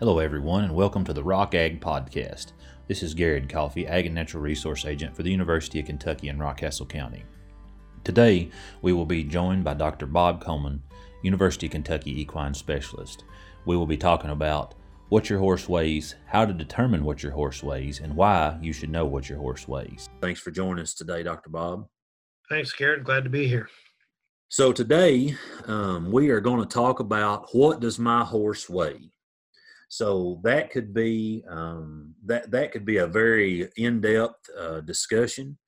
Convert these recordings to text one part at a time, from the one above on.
Hello, everyone, and welcome to the Rock Ag Podcast. This is Garrett Coffey, Ag and Natural Resource Agent for the University of Kentucky in Rockcastle County. Today, we will be joined by Dr. Bob Coleman, University of Kentucky Equine Specialist. We will be talking about what your horse weighs, how to determine what your horse weighs, and why you should know what your horse weighs. Thanks for joining us today, Dr. Bob. Thanks, Garrett. Glad to be here. So today, um, we are going to talk about what does my horse weigh. So that could be um, that that could be a very in-depth uh, discussion.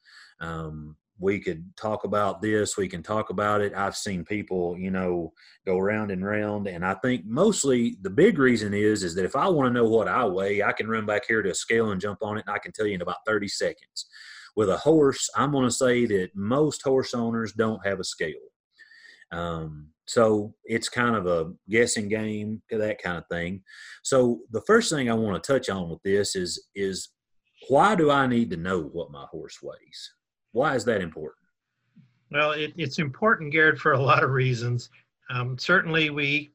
Um, we could talk about this. We can talk about it. I've seen people, you know, go round and round, and I think mostly the big reason is is that if I want to know what I weigh, I can run back here to a scale and jump on it, and I can tell you in about 30 seconds. With a horse, I'm going to say that most horse owners don't have a scale. Um, so it's kind of a guessing game, that kind of thing. So the first thing I want to touch on with this is is why do I need to know what my horse weighs? Why is that important? Well, it, it's important, Garrett, for a lot of reasons. Um, certainly, we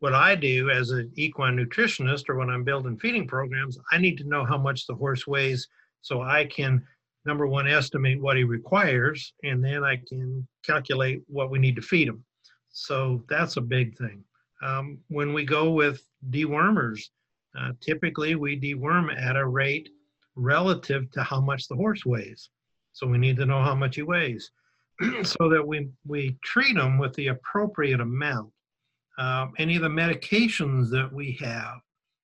what I do as an equine nutritionist or when I'm building feeding programs, I need to know how much the horse weighs so I can number one estimate what he requires and then I can calculate what we need to feed him. So that's a big thing. Um, when we go with dewormers, uh, typically we deworm at a rate relative to how much the horse weighs. So we need to know how much he weighs so that we, we treat him with the appropriate amount. Um, any of the medications that we have,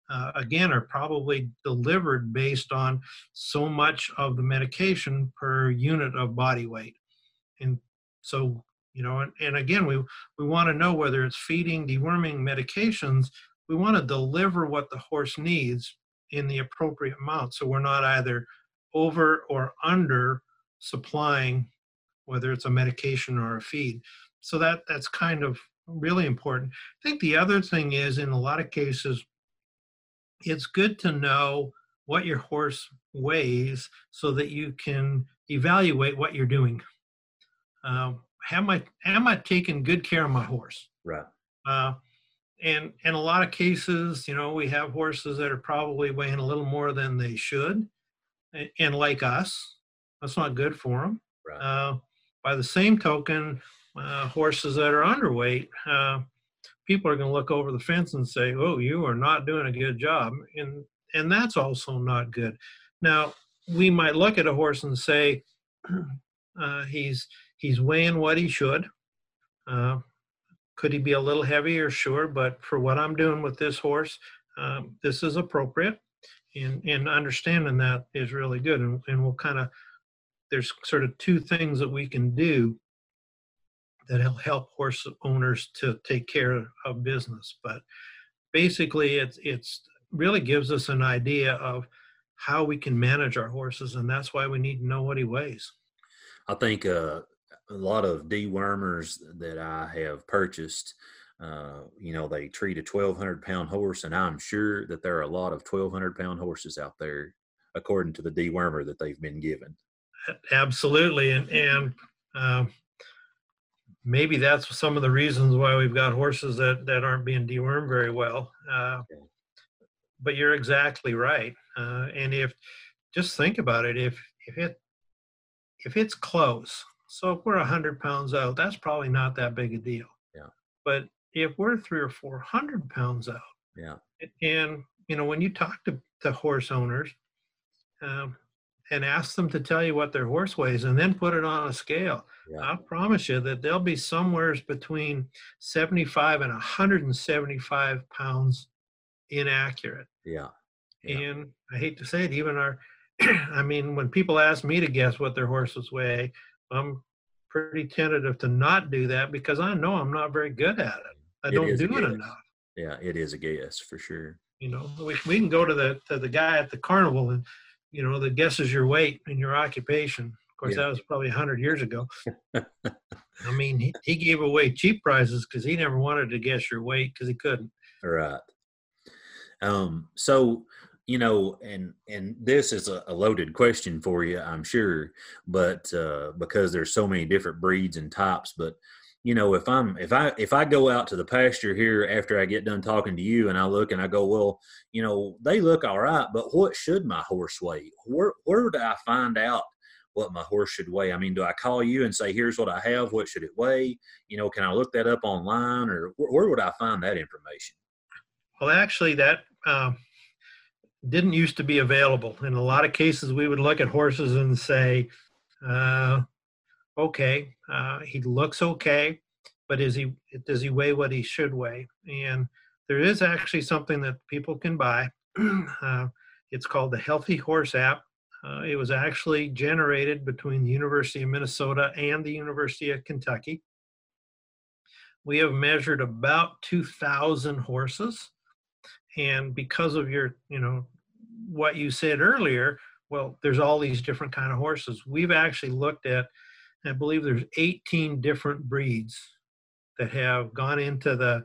uh, again, are probably delivered based on so much of the medication per unit of body weight. And so you know and, and again we we want to know whether it's feeding deworming medications we want to deliver what the horse needs in the appropriate amount. So we're not either over or under supplying whether it's a medication or a feed. So that that's kind of really important. I think the other thing is in a lot of cases it's good to know what your horse weighs so that you can evaluate what you're doing. Um, am I am I taking good care of my horse? Right. Uh, and in a lot of cases, you know, we have horses that are probably weighing a little more than they should, and like us, that's not good for them. Right. Uh, by the same token, uh, horses that are underweight, uh, people are going to look over the fence and say, "Oh, you are not doing a good job," and and that's also not good. Now, we might look at a horse and say, uh, "He's He's weighing what he should. Uh, could he be a little heavier? Sure, but for what I'm doing with this horse, um, this is appropriate. And, and understanding that is really good. And, and we'll kind of, there's sort of two things that we can do that'll help horse owners to take care of business. But basically, it's, it's really gives us an idea of how we can manage our horses. And that's why we need to know what he weighs. I think uh, a lot of dewormers that I have purchased, uh, you know, they treat a 1,200 pound horse, and I'm sure that there are a lot of 1,200 pound horses out there, according to the dewormer that they've been given. Absolutely, and and um, maybe that's some of the reasons why we've got horses that that aren't being dewormed very well. Uh, but you're exactly right, uh, and if just think about it, if if it if it's close so if we're 100 pounds out, that's probably not that big a deal. Yeah. But if we're three or 400 pounds out, yeah. And, you know, when you talk to, to horse owners um, and ask them to tell you what their horse weighs and then put it on a scale, yeah. I promise you that they'll be somewhere between 75 and 175 pounds inaccurate. Yeah. yeah. And I hate to say it, even our, I mean, when people ask me to guess what their horses weigh, I'm pretty tentative to not do that because I know I'm not very good at it. I don't do it enough. Yeah, it is a guess for sure. You know, we, we can go to the to the guy at the carnival and you know that guesses your weight and your occupation. Of course, yeah. that was probably hundred years ago. I mean, he, he gave away cheap prizes because he never wanted to guess your weight because he couldn't. Right. Um. So you know and and this is a, a, loaded question for you i'm sure but uh, because there's so many different breeds and types but you know, if I'm if I if I go out to the pasture here after I get done talking to you and I look and I go, well, you know, they look all right, but what should my horse weigh? Where where do I find out what my horse should weigh? I mean, do I call you and say, here's what I have, what should it weigh? You know, can I look that up online or where, where would I find that information? Well, actually, that uh, didn't used to be available. In a lot of cases, we would look at horses and say, uh, okay, uh, he looks okay, but is he does he weigh what he should weigh? And there is actually something that people can buy. uh, it's called the Healthy Horse app. Uh, it was actually generated between the University of Minnesota and the University of Kentucky. We have measured about 2,000 horses. And because of your, you know, what you said earlier, well, there's all these different kind of horses. We've actually looked at I believe there's 18 different breeds that have gone into the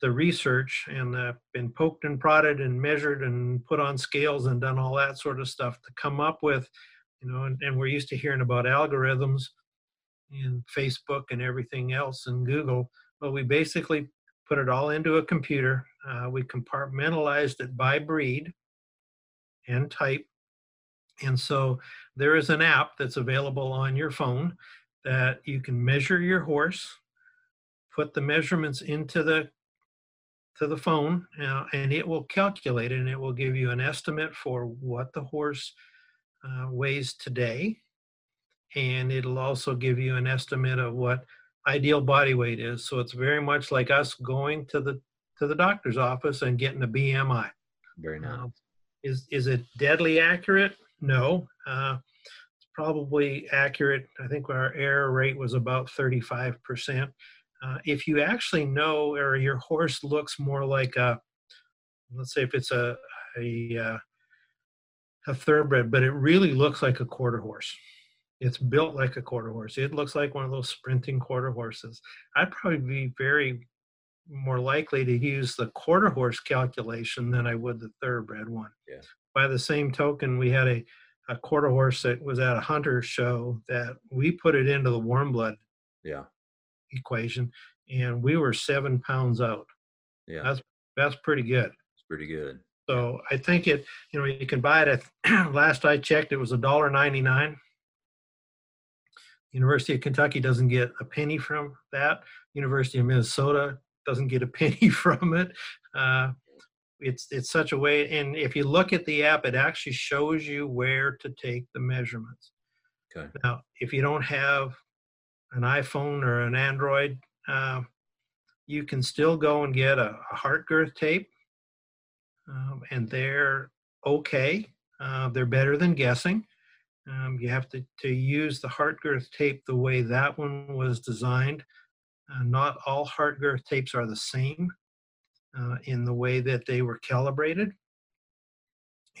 the research and uh, been poked and prodded and measured and put on scales and done all that sort of stuff to come up with, you know, and, and we're used to hearing about algorithms in Facebook and everything else and Google. But we basically put it all into a computer. Uh, we compartmentalized it by breed and type. And so there is an app that's available on your phone that you can measure your horse, put the measurements into the to the phone, uh, and it will calculate it, and it will give you an estimate for what the horse uh, weighs today, and it'll also give you an estimate of what ideal body weight is. So it's very much like us going to the to the doctor's office and getting a BMI. Very nice. Uh, is is it deadly accurate? No. Uh, probably accurate. I think our error rate was about 35%. Uh, if you actually know, or your horse looks more like a, let's say if it's a, a, uh, a thoroughbred, but it really looks like a quarter horse. It's built like a quarter horse. It looks like one of those sprinting quarter horses. I'd probably be very more likely to use the quarter horse calculation than I would the thoroughbred one. Yeah. By the same token, we had a a quarter horse that was at a hunter show that we put it into the warm blood yeah. equation and we were seven pounds out. Yeah. That's that's pretty good. It's pretty good. So i think it you know you can buy it at last i checked it was a dollar 99 university of kentucky doesn't get a penny from that. University of minnesota doesn't get a penny from it. Uh, it's it's such a way and if you look at the app it actually shows you where to take the measurements. Okay. Now if you don't have an iphone or an android uh, you can still go and get a, a heart girth tape um, and they're okay. Uh, they're better than guessing. Um, you have to, to use the heart girth tape the way that one was designed uh, not all heart girth tapes are the same uh, in the way that they were calibrated.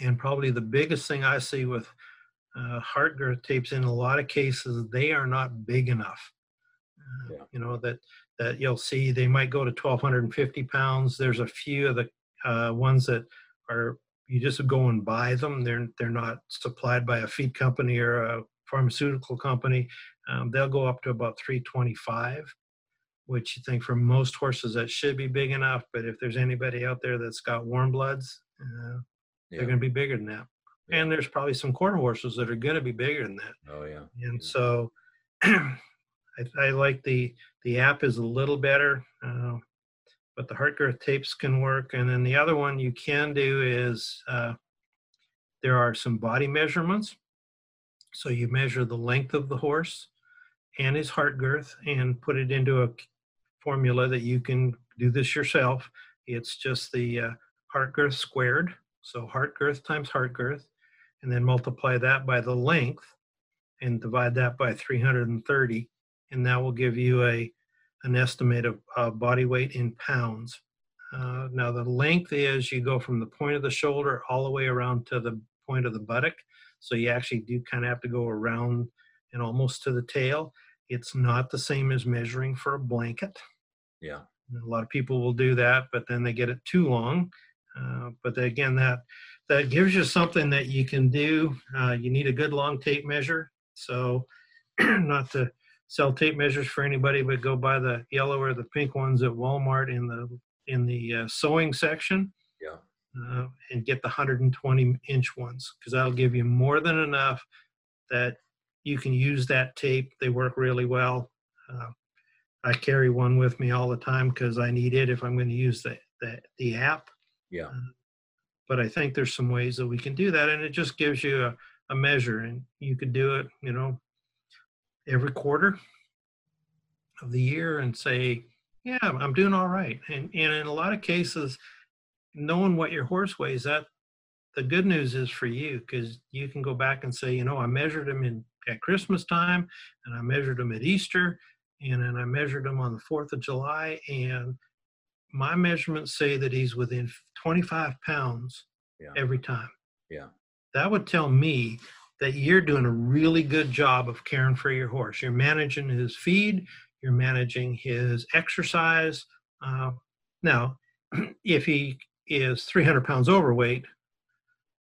And probably the biggest thing I see with uh, heart girth tapes in a lot of cases, they are not big enough. Uh, yeah. You know, that, that you'll see they might go to 1,250 pounds. There's a few of the uh, ones that are, you just go and buy them. They're, they're not supplied by a feed company or a pharmaceutical company. Um, they'll go up to about 325 which you think for most horses that should be big enough. But if there's anybody out there that's got warm bloods, uh, yeah. they're going to be bigger than that. Yeah. And there's probably some quarter horses that are going to be bigger than that. Oh yeah. And yeah. so I, I, like the the app is a little better, uh, but the heart girth tapes can work. And then the other one you can do is uh, there are some body measurements. So you measure the length of the horse and his heart girth and put it into a formula that you can do this yourself. It's just the uh, heart girth squared. So heart girth times heart girth, and then multiply that by the length and divide that by 330. And that will give you a an estimate of body weight in pounds. Uh, now the length is you go from the point of the shoulder all the way around to the point of the buttock. So you actually do kind of have to go around and almost to the tail. It's not the same as measuring for a blanket. Yeah. A lot of people will do that, but then they get it too long. Uh, but again, that that gives you something that you can do. Uh, you need a good long tape measure. So, not to sell tape measures for anybody, but go buy the yellow or the pink ones at Walmart in the in the uh, sewing section. Yeah. Uh, and get the 120 inch ones because that'll give you more than enough that you can use that tape. They work really well. Uh, I carry one with me all the time because I need it if I'm going to use the, the, the app. Yeah. Uh, but I think there's some ways that we can do that, and it just gives you a, a measure, and you could do it, you know, every quarter of the year and say, yeah, I'm doing all right. And, and in a lot of cases, knowing what your horse weighs, that the good news is for you because you can go back and say, you know, I measured him in at Christmas time, and I measured him at Easter, and then I measured him on the Fourth of July, and my measurements say that he's within 25 pounds Yeah. every time. Yeah. That would tell me that you're doing a really good job of caring for your horse. You're managing his feed, you're managing his exercise. Uh, now, if he is 300 pounds overweight,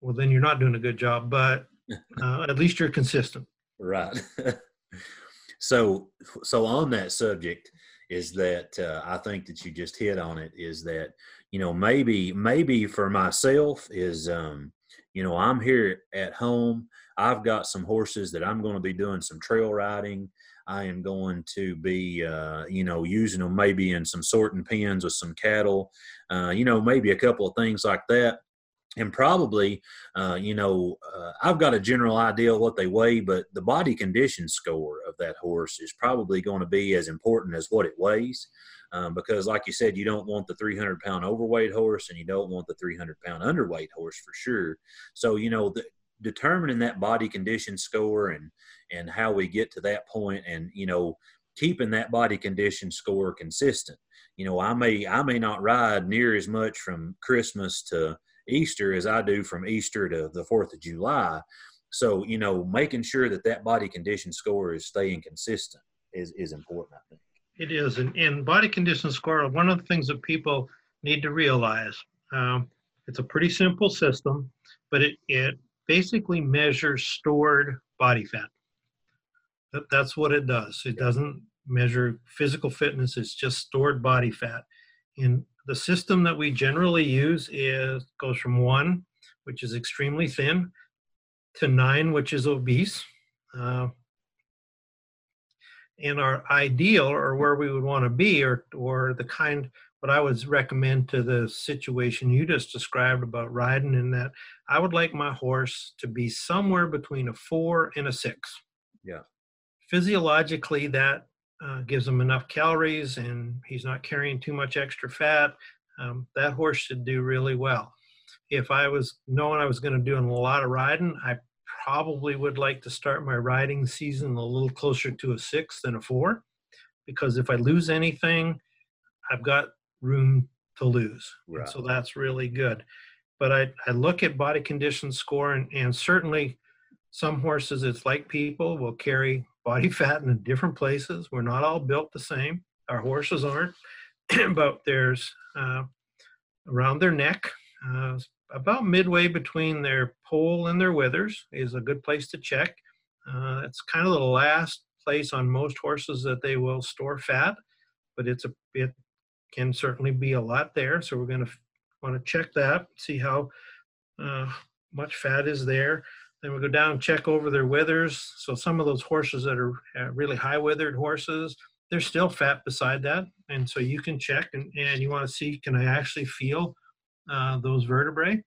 well, then you're not doing a good job, but uh, at least you're consistent. Right. so, so on that subject is that uh, I think that you just hit on it is that you know maybe maybe for myself is um, you know I'm here at home. I've got some horses that I'm going to be doing some trail riding. I am going to be, uh, you know, using them maybe in some sorting pens with some cattle, uh, you know, maybe a couple of things like that and probably uh, you know uh, i've got a general idea of what they weigh but the body condition score of that horse is probably going to be as important as what it weighs um, because like you said you don't want the 300 pound overweight horse and you don't want the 300 pound underweight horse for sure. So you know the, determining that body condition score and and how we get to that point and you know keeping that body condition score consistent. You know i may i may not ride near as much from christmas to Easter as I do from Easter to the 4th of July. So, you know, making sure that that body condition score is staying consistent is, is important, I think. It is. And, and body condition score, one of the things that people need to realize, um, it's a pretty simple system, but it, it basically measures stored body fat. That, that's what it does. It doesn't measure physical fitness, it's just stored body fat. And the system that we generally use is goes from one, which is extremely thin, to nine, which is obese. Uh, and our ideal, or where we would want to be, or or the kind what I would recommend to the situation you just described about riding, in that I would like my horse to be somewhere between a four and a six. Yeah. Physiologically, that uh, gives him enough calories and he's not carrying too much extra fat, um, that horse should do really well. If I was knowing I was going to do a lot of riding, I probably would like to start my riding season a little closer to a six than a four, because if I lose anything, I've got room to lose. Right. So that's really good. But I, I look at body condition score, and, and certainly some horses, it's like people, will carry body fat in different places. We're not all built the same. Our horses aren't, but there's uh, around their neck, uh, about midway between their poll and their withers, is a good place to check. Uh, it's kind of the last place on most horses that they will store fat, but it's a it can certainly be a lot there. So we're going to want to check that, see how uh, much fat is there. Then we go down and check over their withers. So some of those horses that are uh, really high withered horses, they're still fat beside that. And so you can check and, and you want to see, can I actually feel uh, those vertebrae?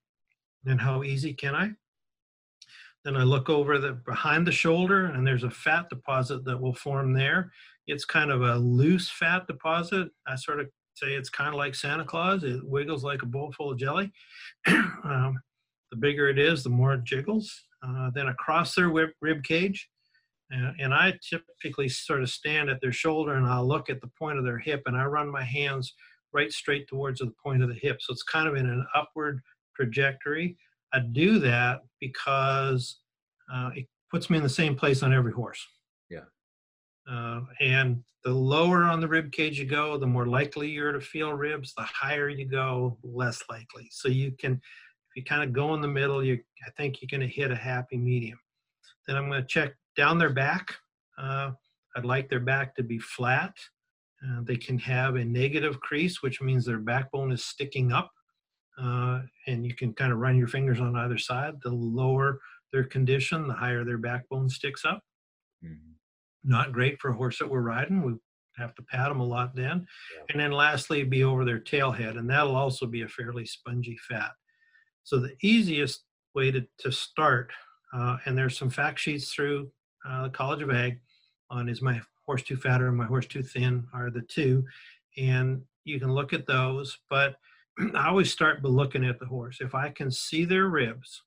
And how easy can I? Then I look over the behind the shoulder and there's a fat deposit that will form there. It's kind of a loose fat deposit. I sort of say it's kind of like Santa Claus. It wiggles like a bowl full of jelly. um, the bigger it is, the more it jiggles. Uh, then across their rib, rib cage, uh, and I typically sort of stand at their shoulder and I'll look at the point of their hip and I run my hands right straight towards the point of the hip. So it's kind of in an upward trajectory. I do that because uh, it puts me in the same place on every horse. Yeah. Uh, and the lower on the rib cage you go, the more likely you're to feel ribs. The higher you go, less likely. So you can, you kind of go in the middle, you I think you're going to hit a happy medium. Then I'm going to check down their back. Uh, I'd like their back to be flat. Uh, they can have a negative crease, which means their backbone is sticking up. Uh, and you can kind of run your fingers on either side. The lower their condition, the higher their backbone sticks up. Mm-hmm. Not great for a horse that we're riding. We have to pat them a lot then. Yeah. And then lastly, be over their tail head, and that'll also be a fairly spongy fat. So the easiest way to, to start, uh, and there's some fact sheets through uh, the College of Ag on is my horse too fat or my horse too thin are the two. And you can look at those, but I always start by looking at the horse. If I can see their ribs,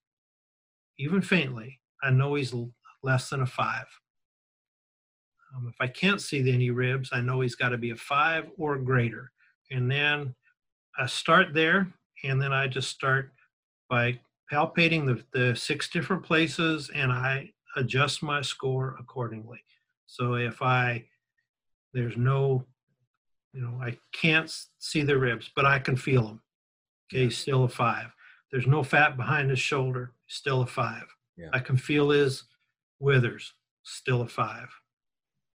even faintly, I know he's less than a five. Um, if I can't see any ribs, I know he's got to be a five or greater. And then I start there, and then I just start by palpating the, the six different places, and I adjust my score accordingly. So if I, there's no, you know, I can't see the ribs, but I can feel them. Okay, still a five. There's no fat behind his shoulder, still a five. Yeah. I can feel his withers, still a five.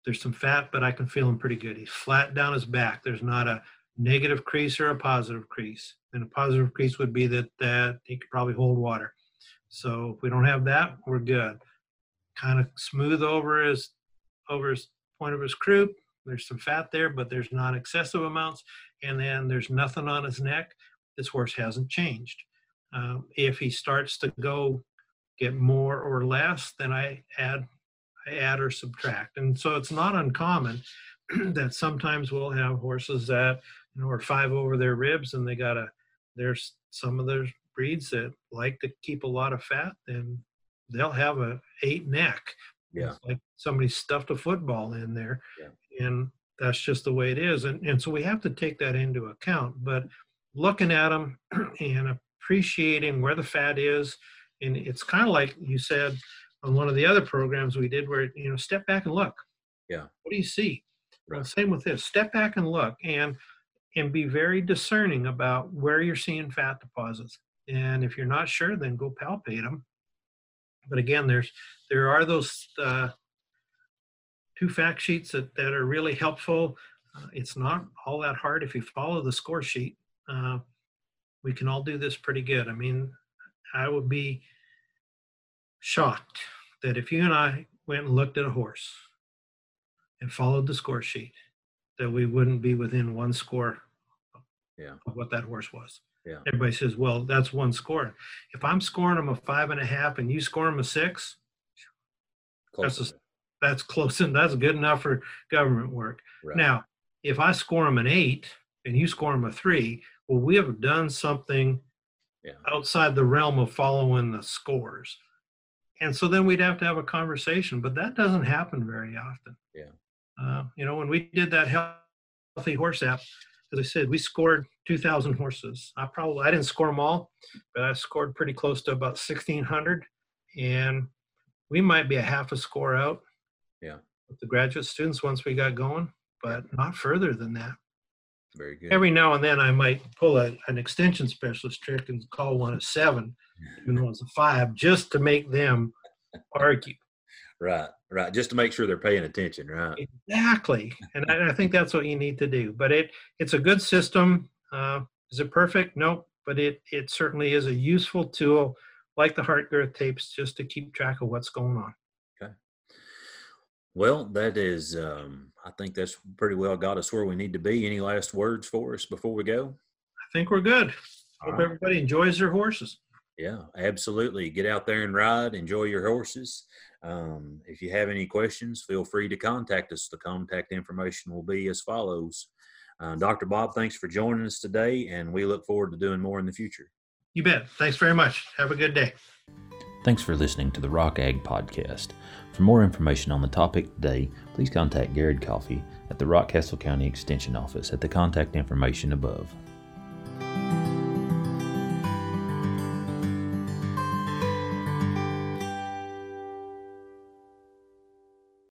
There's some fat, but I can feel him pretty good. He's flat down his back. There's not a negative crease or a positive crease. And a positive crease would be that that he could probably hold water. So if we don't have that, we're good. Kind of smooth over his over his point of his croup. There's some fat there, but there's not excessive amounts. And then there's nothing on his neck. This horse hasn't changed. Um, if he starts to go get more or less, then I add I add or subtract. And so it's not uncommon that sometimes we'll have horses that you know are five over their ribs and they got a there's some of their breeds that like to keep a lot of fat and they'll have a eight neck. Yeah. It's like somebody stuffed a football in there. Yeah. And that's just the way it is. And and so we have to take that into account. But looking at them and appreciating where the fat is, and it's kind of like you said, on one of the other programs we did where you know step back and look yeah what do you see right. well, same with this step back and look and and be very discerning about where you're seeing fat deposits. And if you're not sure then go palpate them but again there's there are those uh, two fact sheets that, that are really helpful. Uh, it's not all that hard. If you follow the score sheet uh, we can all do this pretty good. I mean i would be shocked that if you and I went and looked at a horse and followed the score sheet, that we wouldn't be within one score yeah. of what that horse was. Yeah. Everybody says, well, that's one score. If I'm scoring them a five and a half and you score them a six, close that's, a, that's close and that's good enough for government work. Right. Now, if I score them an eight and you score them a three, well, we have done something yeah. outside the realm of following the scores and so then we'd have to have a conversation but that doesn't happen very often yeah uh, you know when we did that healthy horse app as i said we scored 2000 horses. I probably i didn't score them all but i scored pretty close to about 1600 and we might be a half a score out yeah. with the graduate students once we got going but not further than that. Very good. Every now and then i might pull a, an extension specialist trick and call one a seven even though it's a five, just to make them argue. Right, right. Just to make sure they're paying attention, right? Exactly, and I, I think that's what you need to do. But it it's a good system. Uh, is it perfect? No, but it it certainly is a useful tool, like the heart girth tapes, just to keep track of what's going on. Okay. Well, that is. Um, I think that's pretty well got us where we need to be. Any last words for us before we go? I think we're good. All Hope right. everybody enjoys their horses. Yeah, absolutely. Get out there and ride. Enjoy your horses. Um, if you have any questions, feel free to contact us. The contact information will be as follows. Uh, Dr. Bob, thanks for joining us today, and we look forward to doing more in the future. You bet. Thanks very much. Have a good day. Thanks for listening to the Rock Ag Podcast. For more information on the topic today, please contact Garrett Coffey at the Rockcastle County Extension Office at the contact information above.